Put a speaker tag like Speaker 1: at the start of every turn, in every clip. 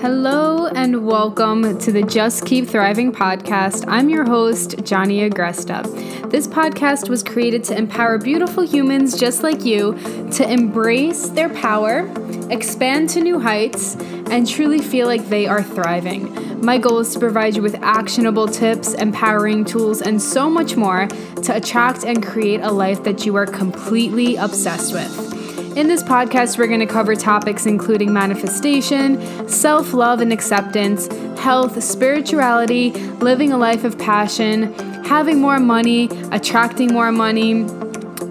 Speaker 1: Hello and welcome to the Just Keep Thriving podcast. I'm your host, Johnny Agresta. This podcast was created to empower beautiful humans just like you to embrace their power, expand to new heights, and truly feel like they are thriving. My goal is to provide you with actionable tips, empowering tools, and so much more to attract and create a life that you are completely obsessed with. In this podcast, we're going to cover topics including manifestation, self love and acceptance, health, spirituality, living a life of passion, having more money, attracting more money,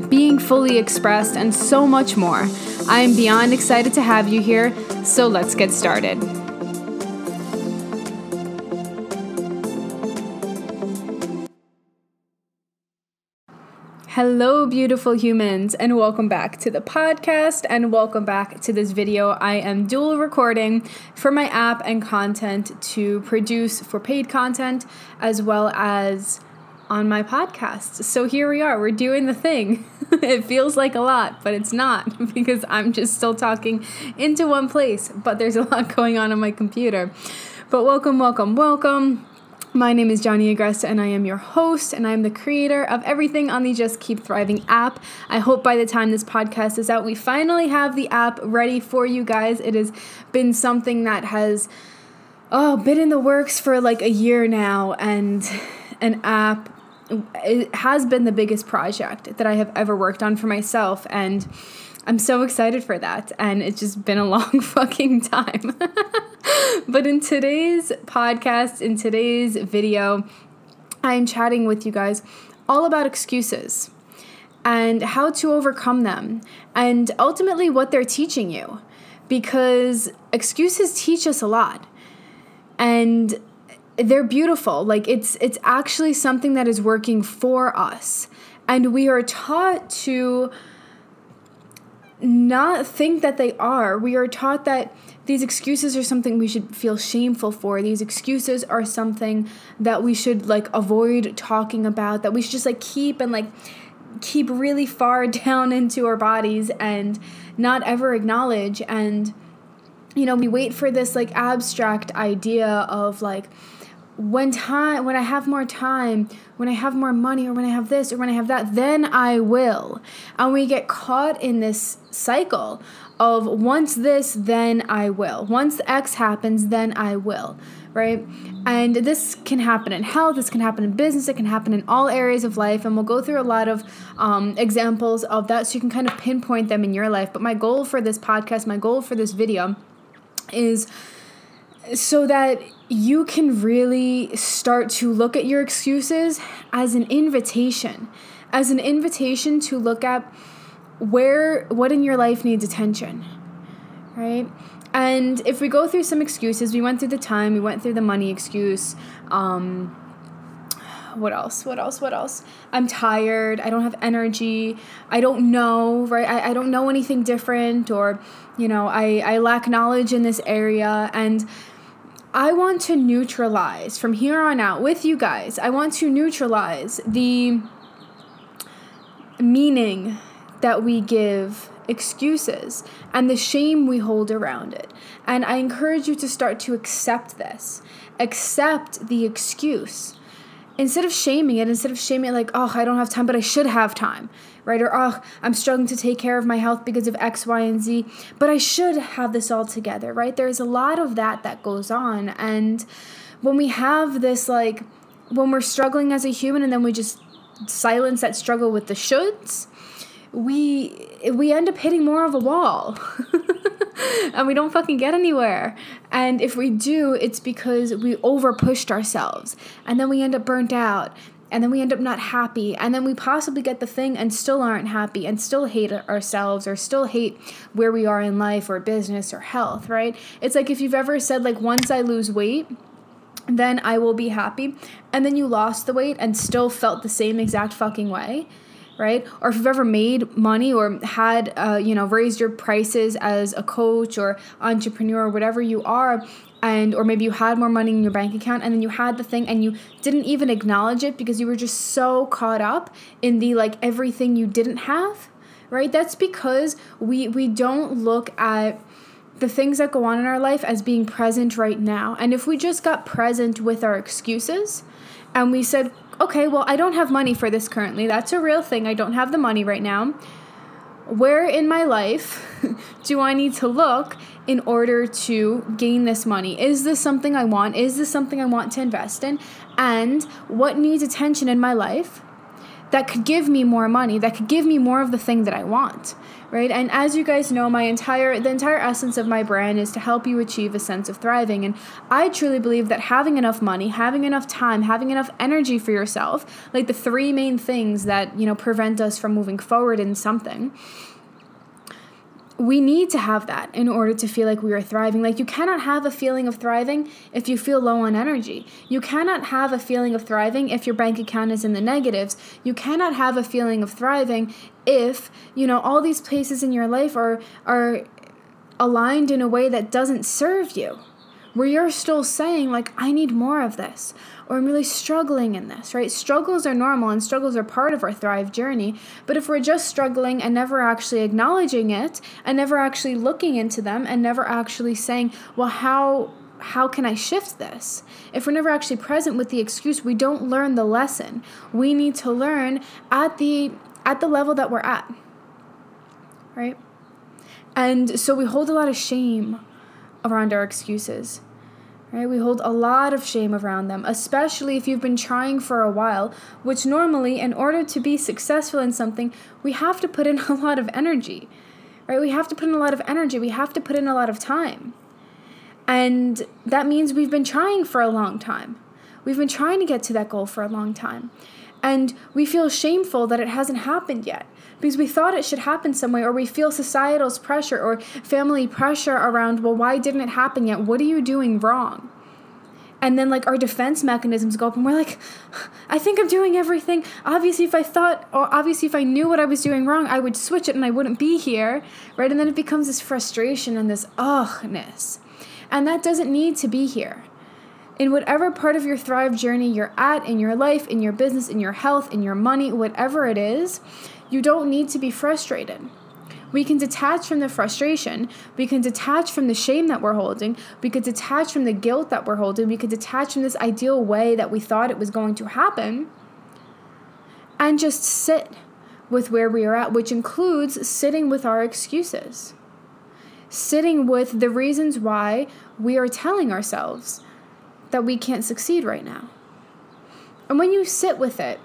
Speaker 1: being fully expressed, and so much more. I am beyond excited to have you here, so let's get started. Hello, beautiful humans, and welcome back to the podcast and welcome back to this video. I am dual recording for my app and content to produce for paid content as well as on my podcast. So here we are, we're doing the thing. it feels like a lot, but it's not because I'm just still talking into one place, but there's a lot going on on my computer. But welcome, welcome, welcome. My name is Johnny Agresta, and I am your host, and I am the creator of everything on the Just Keep Thriving app. I hope by the time this podcast is out, we finally have the app ready for you guys. It has been something that has oh been in the works for like a year now, and an app it has been the biggest project that I have ever worked on for myself, and I'm so excited for that. And it's just been a long fucking time. but in today's podcast, in today's video, I'm chatting with you guys all about excuses and how to overcome them and ultimately what they're teaching you. Because excuses teach us a lot and they're beautiful. Like it's it's actually something that is working for us. And we are taught to not think that they are. We are taught that these excuses are something we should feel shameful for. These excuses are something that we should like avoid talking about, that we should just like keep and like keep really far down into our bodies and not ever acknowledge. And, you know, we wait for this like abstract idea of like, when time when i have more time when i have more money or when i have this or when i have that then i will. And we get caught in this cycle of once this then i will. Once x happens then i will right? And this can happen in health this can happen in business it can happen in all areas of life and we'll go through a lot of um, examples of that so you can kind of pinpoint them in your life. But my goal for this podcast my goal for this video is so that you can really start to look at your excuses as an invitation, as an invitation to look at where what in your life needs attention, right? And if we go through some excuses, we went through the time, we went through the money excuse. Um, what else? What else? What else? I'm tired. I don't have energy. I don't know, right? I, I don't know anything different, or, you know, I, I lack knowledge in this area. And I want to neutralize from here on out with you guys. I want to neutralize the meaning that we give excuses and the shame we hold around it. And I encourage you to start to accept this. Accept the excuse. Instead of shaming it, instead of shaming it like, oh, I don't have time, but I should have time right? Or, oh, ah, I'm struggling to take care of my health because of X, Y, and Z, but I should have this all together, right? There's a lot of that that goes on. And when we have this, like, when we're struggling as a human and then we just silence that struggle with the shoulds, we we end up hitting more of a wall. and we don't fucking get anywhere. And if we do, it's because we over pushed ourselves. And then we end up burnt out and then we end up not happy. And then we possibly get the thing and still aren't happy and still hate ourselves or still hate where we are in life or business or health right? It's like if you've ever said like once i lose weight then i will be happy. And then you lost the weight and still felt the same exact fucking way right? Or if you've ever made money or had uh, you know raised your prices as a coach or entrepreneur or whatever you are and or maybe you had more money in your bank account and then you had the thing and you didn't even acknowledge it because you were just so caught up in the like everything you didn't have right that's because we we don't look at the things that go on in our life as being present right now. And if we just got present with our excuses and we said, okay, well, I don't have money for this currently. That's a real thing. I don't have the money right now. Where in my life do I need to look in order to gain this money? Is this something I want? Is this something I want to invest in? And what needs attention in my life that could give me more money, that could give me more of the thing that I want? right and as you guys know my entire the entire essence of my brand is to help you achieve a sense of thriving and i truly believe that having enough money having enough time having enough energy for yourself like the three main things that you know prevent us from moving forward in something we need to have that in order to feel like we are thriving. Like, you cannot have a feeling of thriving if you feel low on energy. You cannot have a feeling of thriving if your bank account is in the negatives. You cannot have a feeling of thriving if, you know, all these places in your life are, are aligned in a way that doesn't serve you where you're still saying like i need more of this or i'm really struggling in this right struggles are normal and struggles are part of our thrive journey but if we're just struggling and never actually acknowledging it and never actually looking into them and never actually saying well how how can I shift this? If we're never actually present with the excuse, we don't learn the lesson. We need to learn at the at the level that we're at. Right? And so we hold a lot of shame around our excuses. Right? We hold a lot of shame around them, especially if you've been trying for a while, which normally, in order to be successful in something, we have to put in a lot of energy. Right? We have to put in a lot of energy, we have to put in a lot of time. And that means we've been trying for a long time. We've been trying to get to that goal for a long time. And we feel shameful that it hasn't happened yet because we thought it should happen some way, or we feel societal's pressure or family pressure around, well, why didn't it happen yet? What are you doing wrong? And then, like, our defense mechanisms go up, and we're like, I think I'm doing everything. Obviously, if I thought, or obviously, if I knew what I was doing wrong, I would switch it and I wouldn't be here, right? And then it becomes this frustration and this ugness. And that doesn't need to be here in whatever part of your thrive journey you're at in your life, in your business, in your health, in your money, whatever it is, you don't need to be frustrated. We can detach from the frustration. We can detach from the shame that we're holding. We could detach from the guilt that we're holding. We could detach from this ideal way that we thought it was going to happen and just sit with where we are at, which includes sitting with our excuses, sitting with the reasons why we are telling ourselves that we can't succeed right now. And when you sit with it,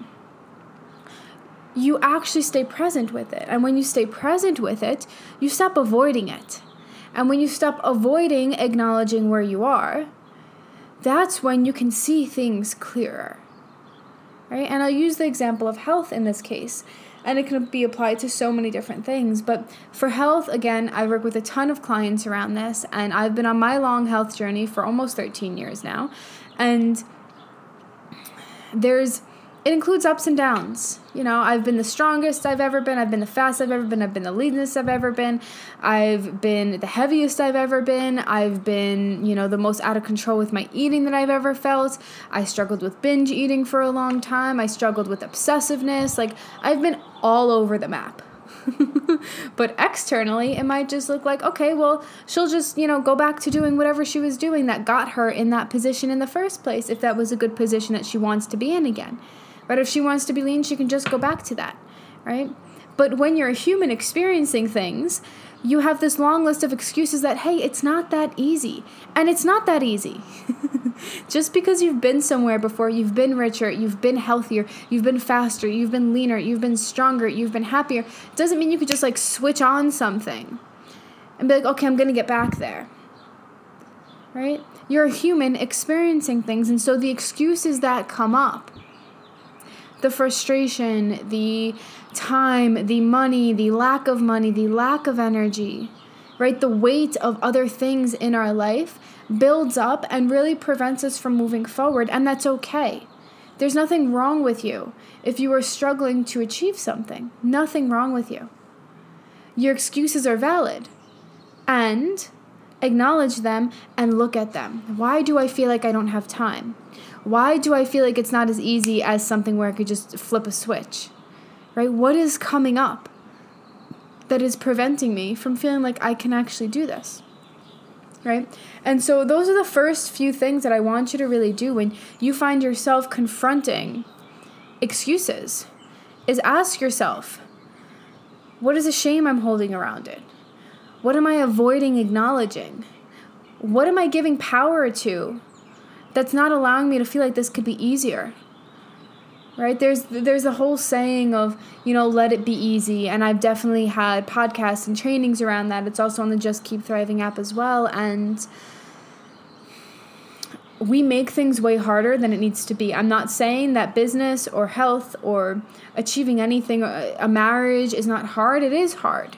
Speaker 1: you actually stay present with it. And when you stay present with it, you stop avoiding it. And when you stop avoiding acknowledging where you are, that's when you can see things clearer. Right? And I'll use the example of health in this case. And it can be applied to so many different things. But for health, again, I work with a ton of clients around this. And I've been on my long health journey for almost 13 years now. And there's it includes ups and downs. You know, I've been the strongest I've ever been. I've been the fastest I've ever been. I've been the leanest I've ever been. I've been the heaviest I've ever been. I've been, you know, the most out of control with my eating that I've ever felt. I struggled with binge eating for a long time. I struggled with obsessiveness. Like, I've been all over the map. but externally, it might just look like, okay, well, she'll just, you know, go back to doing whatever she was doing that got her in that position in the first place, if that was a good position that she wants to be in again. But if she wants to be lean, she can just go back to that, right? But when you're a human experiencing things, you have this long list of excuses that, hey, it's not that easy. And it's not that easy. just because you've been somewhere before, you've been richer, you've been healthier, you've been faster, you've been leaner, you've been stronger, you've been happier, doesn't mean you could just like switch on something and be like, okay, I'm to get back there. Right? You're a human experiencing things. And so the excuses that come up, the frustration, the time, the money, the lack of money, the lack of energy, right? The weight of other things in our life builds up and really prevents us from moving forward, and that's okay. There's nothing wrong with you if you are struggling to achieve something. Nothing wrong with you. Your excuses are valid. And acknowledge them and look at them. Why do I feel like I don't have time? Why do I feel like it's not as easy as something where I could just flip a switch? Right? What is coming up that is preventing me from feeling like I can actually do this? right? And so those are the first few things that I want you to really do when you find yourself confronting excuses is ask yourself, what is a shame I'm holding around it? What am I avoiding acknowledging? What am I giving power to that's not allowing me to feel like this could be easier? Right? There's there's a whole saying of, you know, let it be easy and I've definitely had podcasts and trainings around that. It's also on the Just Keep Thriving app as well and we make things way harder than it needs to be. I'm not saying that business or health or achieving anything, uh, a marriage is not hard. It is hard.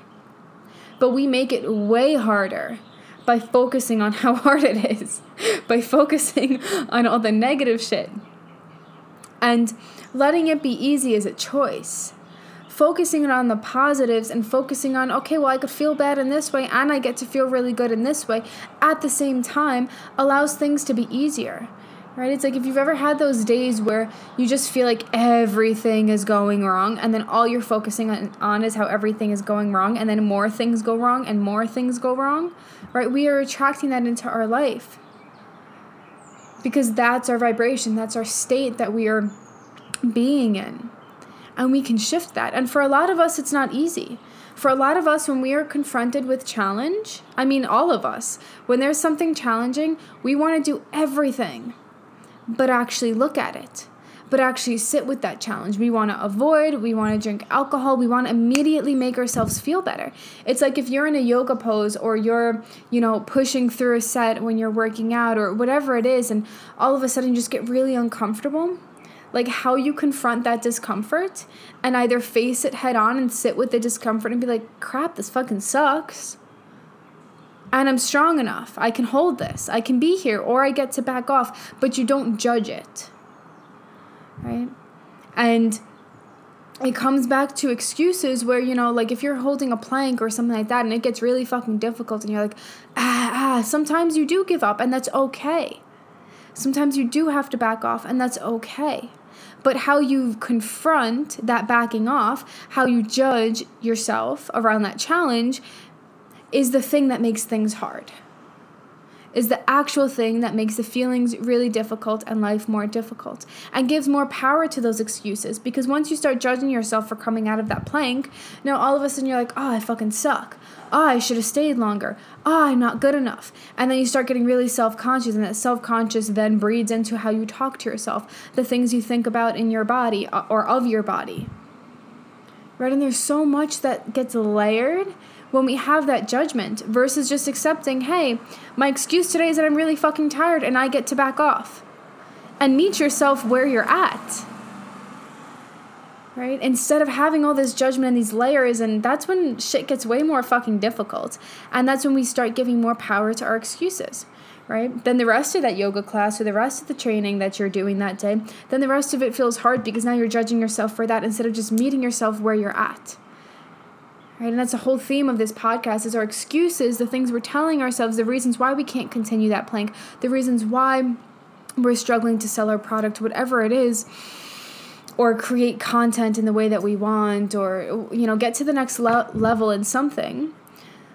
Speaker 1: But we make it way harder by focusing on how hard it is, by focusing on all the negative shit. And letting it be easy is a choice focusing on the positives and focusing on, okay, well, I could feel bad in this way and I get to feel really good in this way at the same time allows things to be easier. Right? It's like if you've ever had those days where you just feel like everything is going wrong, and then all you're focusing on, on is how everything is going wrong, and then more things go wrong and more things go wrong, right? We are attracting that into our life because that's our vibration, that's our state that we are being in and we can shift that. And for a lot of us, it's not easy. For a lot of us, when we are confronted with challenge, I mean, all of us, when there's something challenging, we want to do everything but actually look at it, but actually sit with that challenge. We want to avoid, we want to drink alcohol, we want to immediately make ourselves feel better. It's like if you're in a yoga pose or you're, you know, pushing through a set when you're working out or whatever it is, and all of a sudden you just get really uncomfortable like how you confront that discomfort and either face it head on and sit with the discomfort and be like, crap, this fucking sucks. And I'm strong enough. I can hold this. I can be here, or I get to back off, but you don't judge it. Right? And it comes back to excuses where, you know, like if you're holding a plank or something like that and it gets really fucking difficult and you're like, ah, ah, sometimes you do give up and that's okay. Sometimes you do have to back off and that's okay but how you confront that backing off, how you judge yourself around that challenge is the thing that makes things hard. Is the actual thing that makes the feelings really difficult and life more difficult and gives more power to those excuses. Because once you start judging yourself for coming out of that plank, now all of a sudden you're like, oh, I fucking suck oh, I should have stayed longer. Oh, I'm not good enough. And then you start getting really self conscious, and that self conscious then breeds into how you talk to yourself, the things you think about in your body uh, or of your body. Right? And there's so much that gets layered when we have that judgment versus just accepting, hey, my excuse today is that I'm really fucking tired and I get to back off. And meet yourself where you're at right? Instead of having all this judgment and these layers, and that's when shit gets way more fucking difficult. And that's when we start giving more power to our excuses, right? Then the rest of that yoga class or the rest of the training that you're doing that day, then the rest of it feels hard because now you're judging yourself for that instead of just meeting yourself where you're at. Right? And that's the whole theme of this podcast is our excuses, the things we're telling ourselves, the reasons why we can't continue that plank, the reasons why we're struggling to sell our product, whatever it is or create content in the way that we want or you know get to the next le- level in something.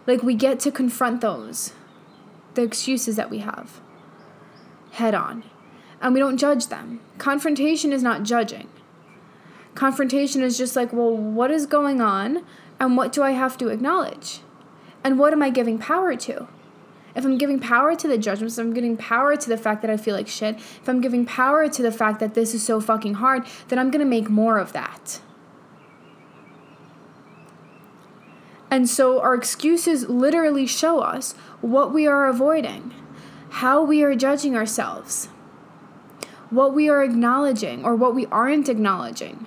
Speaker 1: Like we get to confront those the excuses that we have head on and we don't judge them. Confrontation is not judging. Confrontation is just like well what is going on and what do i have to acknowledge? And what am i giving power to? If I'm giving power to the judgments, if I'm giving power to the fact that I feel like shit, if I'm giving power to the fact that this is so fucking hard, then I'm gonna make more of that. And so our excuses literally show us what we are avoiding, how we are judging ourselves, what we are acknowledging or what we aren't acknowledging,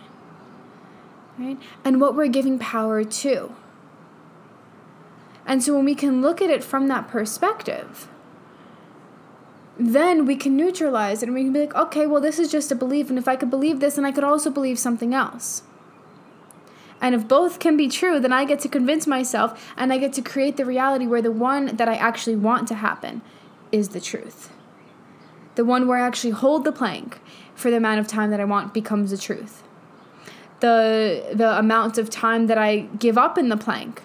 Speaker 1: right? And what we're giving power to. And so when we can look at it from that perspective, then we can neutralize it and we can be like, okay, well, this is just a belief. And if I could believe this, then I could also believe something else. And if both can be true, then I get to convince myself and I get to create the reality where the one that I actually want to happen is the truth. The one where I actually hold the plank for the amount of time that I want becomes the truth. The, the amount of time that I give up in the plank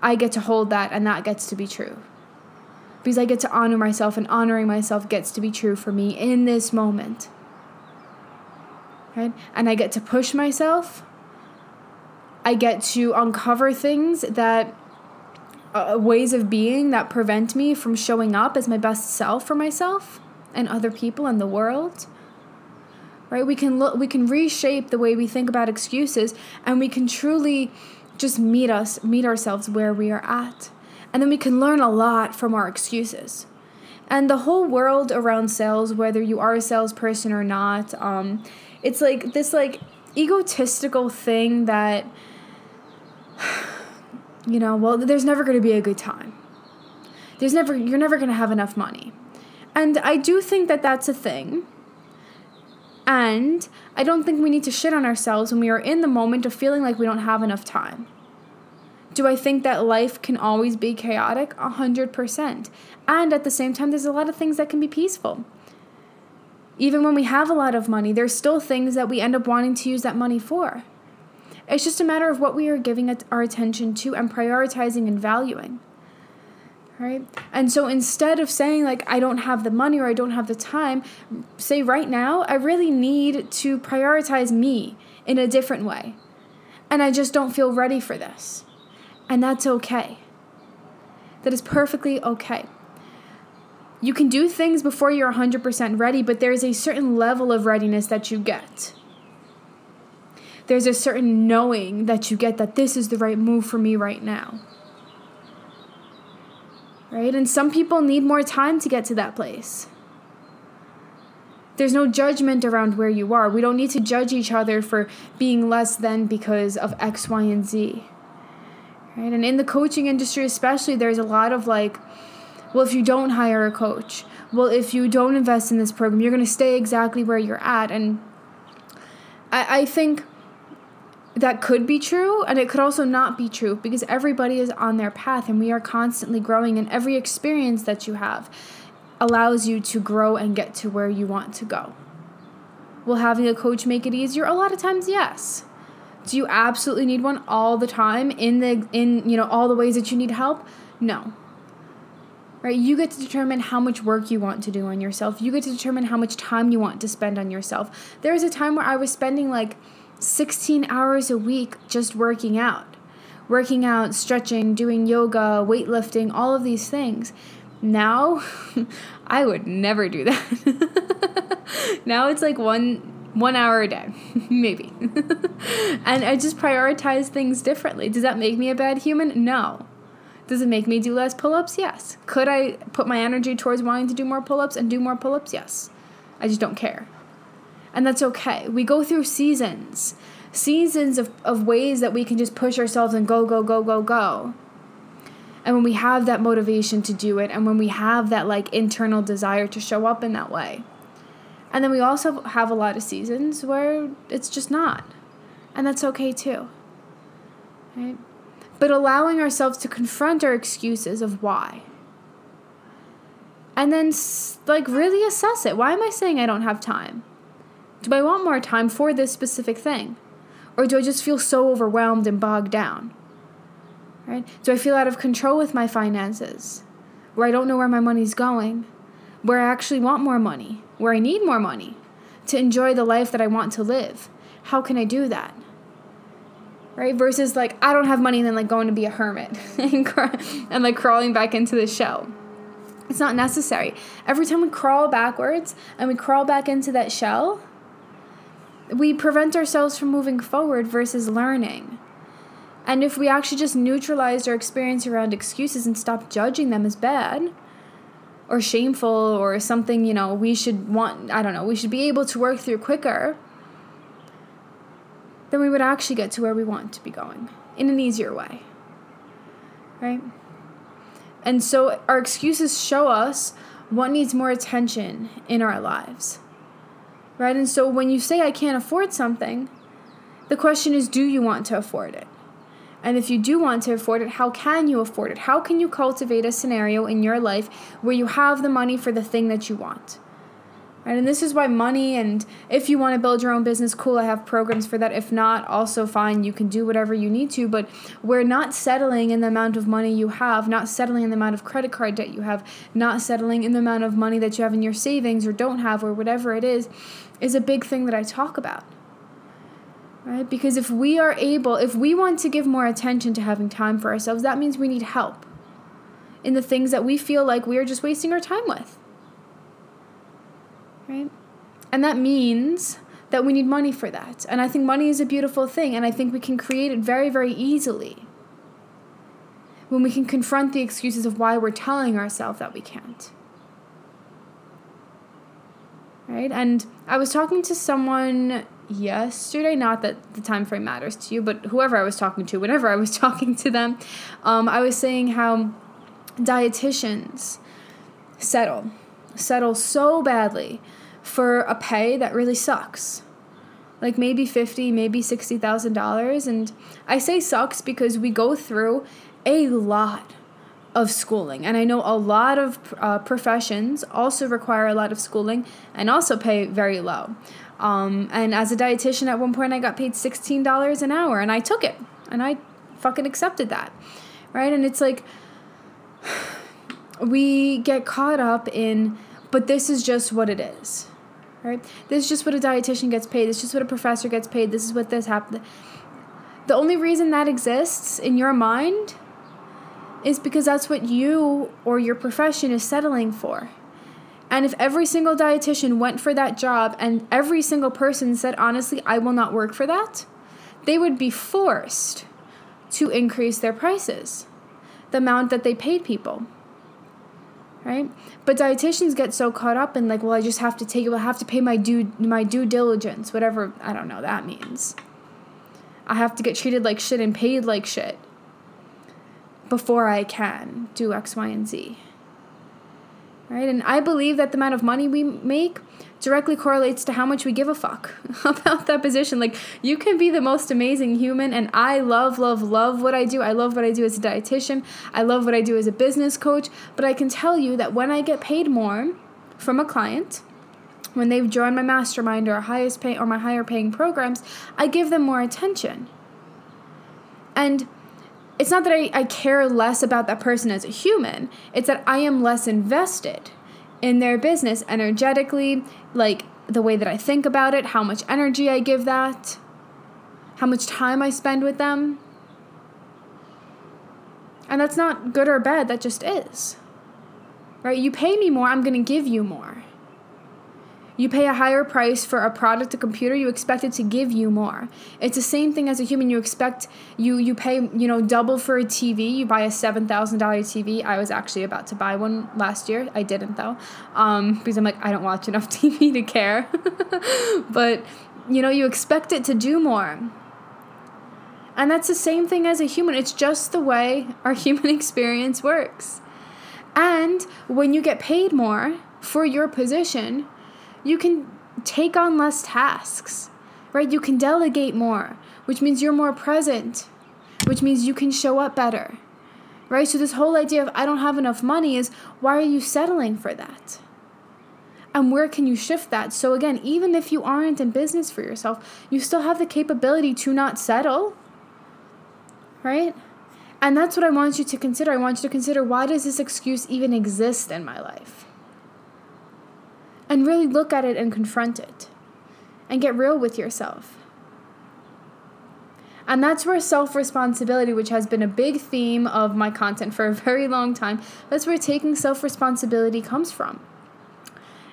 Speaker 1: I get to hold that and that gets to be true. because I get to honor myself, and honoring myself gets to be true for me in this moment. Right? And I get to push myself. I get to uncover things that uh, ways of being that prevent me from showing up as my best self for myself and other people and the world right? We can look we can reshape the way we think about excuses and we can truly just meet us meet ourselves where we are at. And then we can learn a lot from our excuses. And the whole world around sales whether you are a salesperson or not um, it's like this like egotistical thing that you know well there's never going to be a good time. There's never you're never going to have enough money. And i do think that that's a thing and I don't think we need to shit on ourselves when we are in the moment of feeling like we don't have enough time. Do I think that life can always be chaotic? A hundred percent. And at the same time, there's a lot of things that can be peaceful. Even when we have a lot of money, there's still things that we end up wanting to use that money for. It's just a matter of what we are giving our attention to and prioritizing and valuing right? And so instead of saying, like, I don't have the money or I don't have the time, say, right now, I really need to prioritize me in a different way. And I just don't feel ready for this. And that's okay. That is perfectly okay. You can do things before you're 100% ready, but there's a certain level of readiness that you get. There's a certain knowing that you get that this is the right move for me right now right? And some people need more time to get to that place. There's no judgment around where you are. We don't need to judge each other for being less than because of X, Y, and Z. Right? And in the coaching industry, especially, there's a lot of like, well, if you don't hire a coach, well, if you don't invest in this program, you're going to stay exactly where you're at. And I, I think that could be true and it could also not be true because everybody is on their path and we are constantly growing and every experience that you have allows you to grow and get to where you want to go. Will having a coach make it easier? A lot of times yes. Do you absolutely need one all the time in the in you know all the ways that you need help? No. Right? You get to determine how much work you want to do on yourself. You get to determine how much time you want to spend on yourself. There was a time where I was spending like 16 hours a week just working out. Working out, stretching, doing yoga, weightlifting, all of these things. Now, I would never do that. now it's like one one hour a day, maybe. and I just prioritize things differently. Does that make me a bad human? No. Does it make me do less pull ups? Yes. Could I put my energy towards wanting to do more pull ups and do more pull ups? Yes. I just don't care and that's okay. We go through seasons, seasons of, of ways that we can just push ourselves and go, go, go, go, go. And when we have that motivation to do it, and when we have that like internal desire to show up in that way. And then we also have a lot of seasons where it's just not. And that's okay too. Right? But allowing ourselves to confront our excuses of why. And then, like, really assess it. Why am I saying I don't have time? Do I want more time for this specific thing? Or do I just feel so overwhelmed and bogged down? Right? Do I feel out of control with my finances? Where I don't know where my money's going? Where I actually want more money? Where I need more money to enjoy the life that I want to live? How can I do that? Right? Versus like I don't have money and then like going to be a hermit and, and like crawling back into the shell. It's not necessary. Every time we crawl backwards and we crawl back into that shell, we prevent ourselves from moving forward versus learning. And if we actually just neutralized our experience around excuses and stopped judging them as bad or shameful or something, you know, we should want, I don't know, we should be able to work through quicker, then we would actually get to where we want to be going in an easier way. Right? And so our excuses show us what needs more attention in our lives right? And so when you say I can't afford something, the question is do you want to afford it? And if you do want to afford it, how can you afford it? How can you cultivate a scenario in your life where you have the money for the thing that you want? Right? And this is why money and if you want to build your own business, cool, I have programs for that. If not, also fine, you can do whatever you need to. But we're not settling in the amount of money you have, not settling in the amount of credit card debt you have, not settling in the amount of money that you have in your savings or don't have or whatever it is, is a big thing that I talk about. Right? Because if we are able, if we want to give more attention to having time for ourselves, that means we need help in the things that we feel like we are just wasting our time with right? And that means that we need money for that. And I think money is a beautiful thing, and I think we can create it very, very easily when we can confront the excuses of why we're telling ourselves that we can't. Right? And I was talking to someone yesterday, not that the time frame matters to you, but whoever I was talking to, whenever I was talking to them, um, I was saying how dietitians settle, settle so badly for a pay that really sucks. Like maybe fifty, maybe sixty thousand dollars, and I say sucks because we go through a lot of schooling, and I know a lot of uh, professions also require a lot of schooling and also pay very low. Um, and as a dietitian, at one point, I got paid sixteen dollars an hour, and I took it, and I fucking accepted that, right? And it's like we get caught up in, but this is just what it is right? This is just what a dietitian gets paid. This is just what a professor gets paid. This is what this happened. The only reason that exists in your mind is because that's what you or your profession is settling for. And if every single dietitian went for that job and every single person said, honestly, I will not work for that, they would be forced to increase their prices, the amount that they paid people right? But dietitians get so caught up in like, well, I just have to take it. I have to pay my due my due diligence, whatever I don't know that means. I have to get treated like shit and paid like shit before I can do X, Y, and Z. Right? And I believe that the amount of money we make directly correlates to how much we give a fuck about that position. Like, you can be the most amazing human, and I love, love, love what I do. I love what I do as a dietitian, I love what I do as a business coach. But I can tell you that when I get paid more from a client, when they've joined my mastermind or highest pay or my higher paying programs, I give them more attention. And it's not that I, I care less about that person as a human, it's that I am less invested in their business energetically, like the way that I think about it, how much energy I give that, how much time I spend with them. And that's not good or bad, that just is. Right? You pay me more, I'm going to give you more. You pay a higher price for a product, a computer, you expect it to give you more. It's the same thing as a human. You expect you you pay, you know, double for a TV. You buy a $7,000 TV. I was actually about to buy one last year. I didn't though. Um, because I'm like I don't watch enough TV to care. but you know, you expect it to do more. And that's the same thing as a human. It's just the way our human experience works. And when you get paid more for your position, you can take on less tasks, right? You can delegate more, which means you're more present, which means you can show up better, right? So, this whole idea of I don't have enough money is why are you settling for that? And where can you shift that? So, again, even if you aren't in business for yourself, you still have the capability to not settle, right? And that's what I want you to consider. I want you to consider why does this excuse even exist in my life? And really look at it and confront it and get real with yourself. And that's where self responsibility, which has been a big theme of my content for a very long time, that's where taking self responsibility comes from.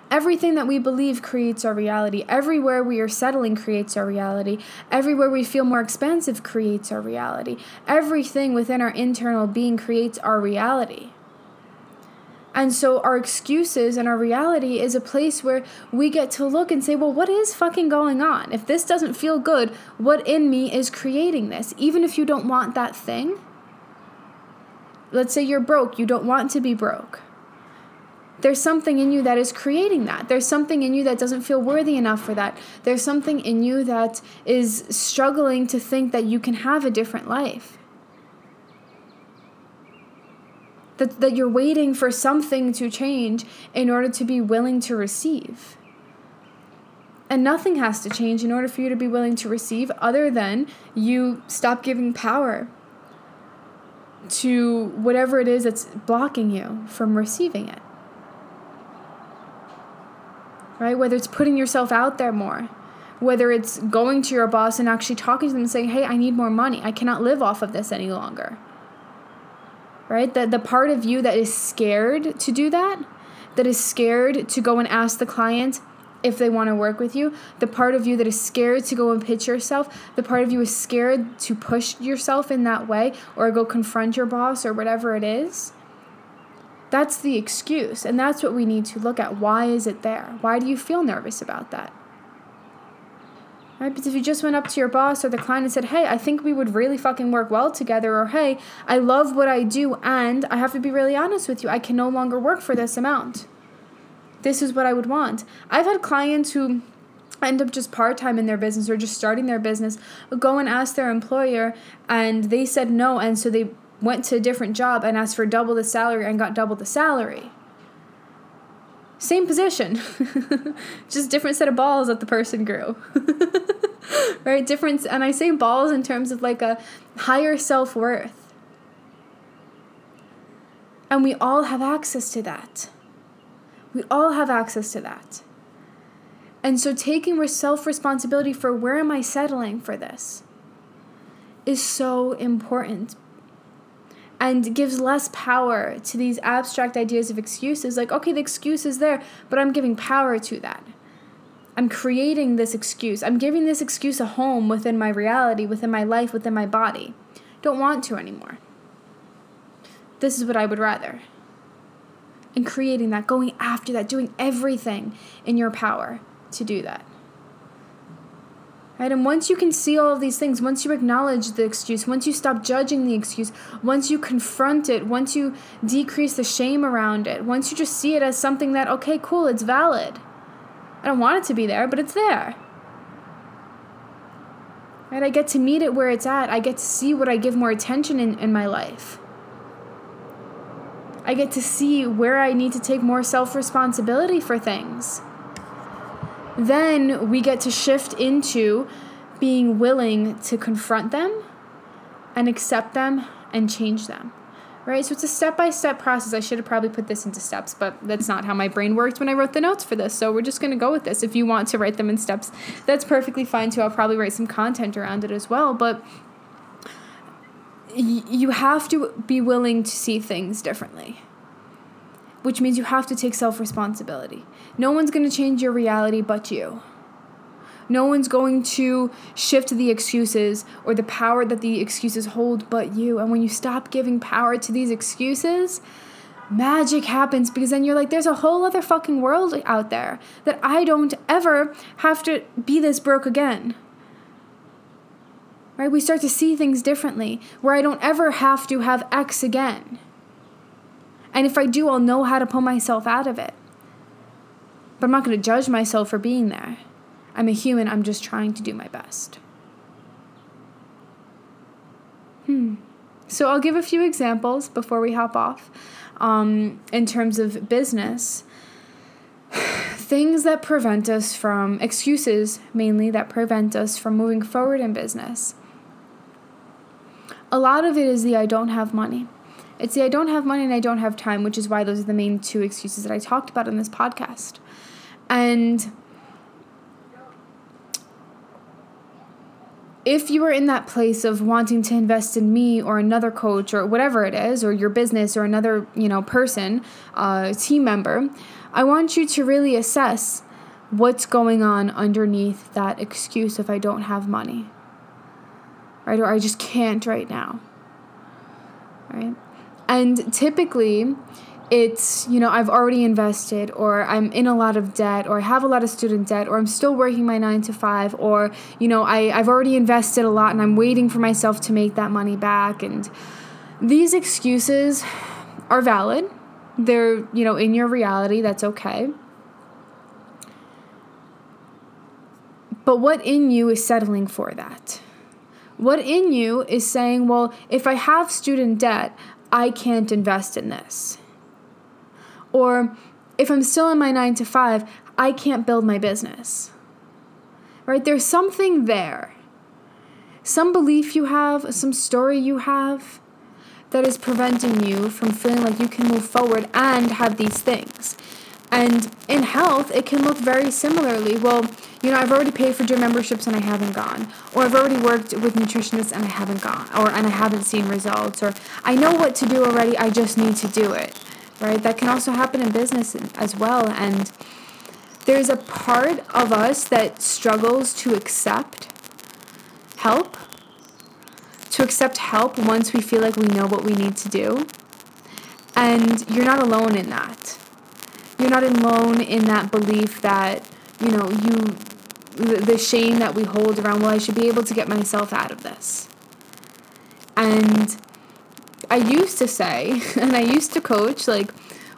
Speaker 1: Everything that we believe creates our reality. Everywhere we are settling creates our reality. Everywhere we feel more expansive creates our reality. Everything within our internal being creates our reality. And so our excuses and our reality is a place where we get to look and say, well, what is fucking going on? If this doesn't feel good, what in me is creating this? Even if you don't want that thing. Let's say you're broke, you don't want to be broke. There's something in you that is creating that. There's something in you that doesn't feel worthy enough for that. There's something in you that is struggling to think that you can have a different life. That, that you're waiting for something to change in order to be willing to receive. And nothing has to change in order for you to be willing to receive, other than you stop giving power to whatever it is that's blocking you from receiving it. Right? Whether it's putting yourself out there more, whether it's going to your boss and actually talking to them and saying, hey, I need more money. I cannot live off of this any longer. Right? The, the part of you that is scared to do that, that is scared to go and ask the client if they want to work with you, the part of you that is scared to go and pitch yourself, the part of you is scared to push yourself in that way or go confront your boss or whatever it is. That's the excuse. And that's what we need to look at. Why is it there? Why do you feel nervous about that? Right? Because if you just went up to your boss or the client and said, Hey, I think we would really fucking work well together, or Hey, I love what I do, and I have to be really honest with you, I can no longer work for this amount. This is what I would want. I've had clients who end up just part time in their business or just starting their business go and ask their employer, and they said no, and so they went to a different job and asked for double the salary and got double the salary. Same position, just different set of balls that the person grew. right? Difference, and I say balls in terms of like a higher self worth. And we all have access to that. We all have access to that. And so taking self responsibility for where am I settling for this is so important and gives less power to these abstract ideas of excuses. Like, okay, the excuse is there, but I'm giving power to that. I'm creating this excuse. I'm giving this excuse a home within my reality, within my life, within my body. Don't want to anymore. This is what I would rather. And creating that, going after that, doing everything in your power to do that. Right? And once you can see all of these things, once you acknowledge the excuse, once you stop judging the excuse, once you confront it, once you decrease the shame around it, once you just see it as something that, okay, cool, it's valid. I don't want it to be there, but it's there. Right? I get to meet it where it's at. I get to see what I give more attention in, in my life. I get to see where I need to take more self responsibility for things then we get to shift into being willing to confront them and accept them and change them. Right? So it's a step by step process. I should have probably put this into steps, but that's not how my brain worked when I wrote the notes for this. So we're just going to go with this. If you want to write them in steps, that's perfectly fine too. I'll probably write some content around it as well. But you have to be willing to see things differently which means you have to take self responsibility. No one's going to change your reality but you. No one's going to shift the excuses or the power that the excuses hold but you. And when you stop giving power to these excuses, magic happens because then you're like, there's a whole other fucking world out there that I don't ever have to be this broke again. Right? We start to see things differently where I don't ever have to have X again. And if I do, I'll know how to pull myself out of it. But I'm not going to judge myself for being there. I'm a human, I'm just trying to do my best. Hmm. So I'll give a few examples before we hop off um, in terms of business. Things that prevent us from, excuses mainly, that prevent us from moving forward in business. A lot of it is the I don't have money. It's the I don't have money and I don't have time, which is why those are the main two excuses that I talked about in this podcast. And if you are in that place of wanting to invest in me or another coach or whatever it is, or your business or another, you know, person, uh, team member, I want you to really assess what's going on underneath that excuse if I don't have money. Right? Or I just can't right now. Right? And typically, it's, you know, I've already invested, or I'm in a lot of debt, or I have a lot of student debt, or I'm still working my nine to five, or, you know, I, I've already invested a lot and I'm waiting for myself to make that money back. And these excuses are valid. They're, you know, in your reality, that's okay. But what in you is settling for that? What in you is saying, well, if I have student debt, I can't invest in this. Or if I'm still in my nine to five, I can't build my business. right? There's something there. Some belief you have, some story you have that is preventing you from feeling like you can move forward and have these things. And in health, it can look very similarly. Well, you know, I've already paid for gym memberships and I haven't gone. Or I've already worked with nutritionists and I haven't gone. Or and I haven't seen results. Or I know what to do already, I just need to do it. Right? That can also happen in business as well. And there's a part of us that struggles to accept help, to accept help once we feel like we know what we need to do. And you're not alone in that you're not alone in that belief that you know you the shame that we hold around well i should be able to get myself out of this. And i used to say and i used to coach like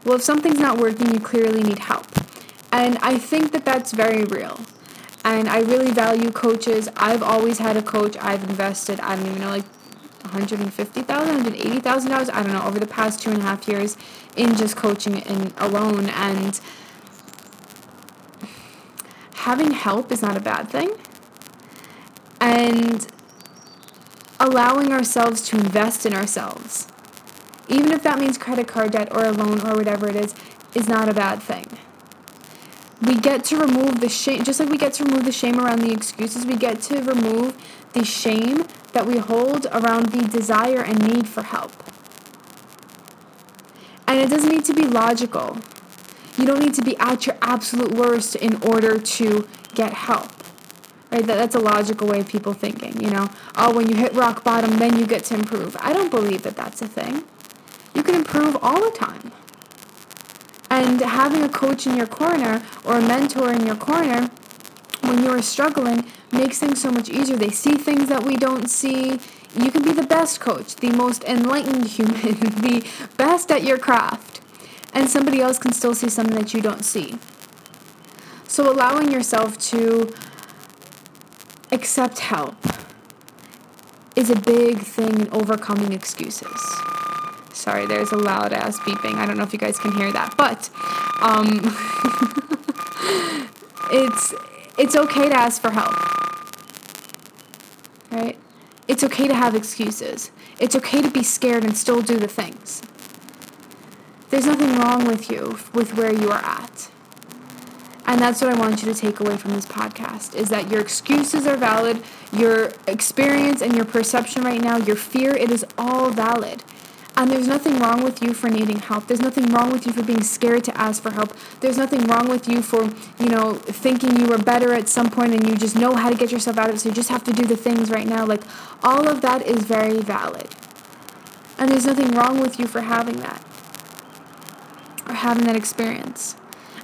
Speaker 1: well if something's not working you clearly need help. And i think that that's very real. And i really value coaches. I've always had a coach. I've invested i don't even know like $150,000, $180,000, I don't know, over the past two and a half years in just coaching and alone. And having help is not a bad thing. And allowing ourselves to invest in ourselves, even if that means credit card debt or a loan or whatever it is, is not a bad thing. We get to remove the shame, just like we get to remove the shame around the excuses, we get to remove the shame that we hold around the desire and need for help. And it doesn't need to be logical. You don't need to be at your absolute worst in order to get help. Right? That, that's a logical way of people thinking, you know. Oh, when you hit rock bottom, then you get to improve. I don't believe that that's a thing. You can improve all the time. And having a coach in your corner or a mentor in your corner when you are struggling makes things so much easier. They see things that we don't see. You can be the best coach, the most enlightened human, the best at your craft, and somebody else can still see something that you don't see. So, allowing yourself to accept help is a big thing in overcoming excuses. Sorry, there's a loud ass beeping. I don't know if you guys can hear that, but um, it's it's okay to ask for help. Right? It's okay to have excuses. It's okay to be scared and still do the things. There's nothing wrong with you with where you are at. And that's what I want you to take away from this podcast is that your excuses are valid, your experience and your perception right now, your fear, it is all valid. And there's nothing wrong with you for needing help. There's nothing wrong with you for being scared to ask for help. There's nothing wrong with you for, you know, thinking you were better at some point and you just know how to get yourself out of it, so you just have to do the things right now. Like, all of that is very valid. And there's nothing wrong with you for having that or having that experience.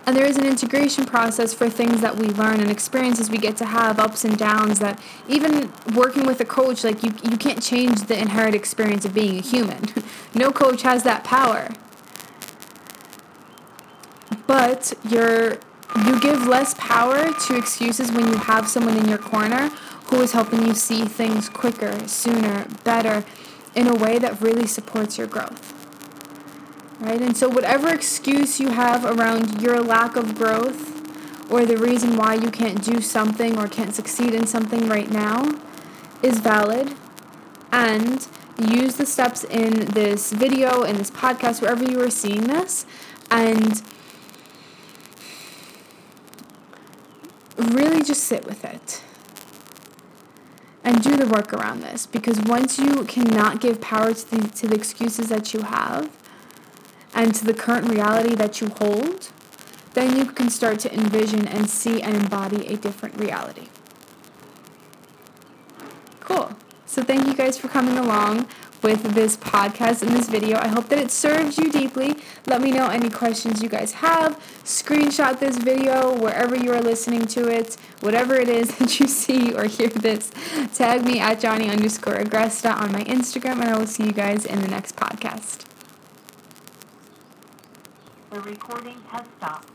Speaker 1: And there is an integration process for things that we learn and experiences we get to have, ups and downs that even working with a coach, like you, you can't change the inherent experience of being a human. no coach has that power. But you're you give less power to excuses when you have someone in your corner who is helping you see things quicker, sooner, better, in a way that really supports your growth right? And so, whatever excuse you have around your lack of growth or the reason why you can't do something or can't succeed in something right now is valid. And use the steps in this video, in this podcast, wherever you are seeing this, and really just sit with it and do the work around this because once you cannot give power to the, to the excuses that you have and to the current reality that you hold, then you can start to envision and see and embody a different reality. Cool. So, thank you guys for coming along with this podcast and this video. I hope that it serves you deeply. Let me know any questions you guys have. Screenshot this video wherever you are listening to it, whatever it is that you see or hear this. Tag me at Johnny underscore Agresta on my Instagram, and I will see you guys in the next podcast.
Speaker 2: The recording has stopped.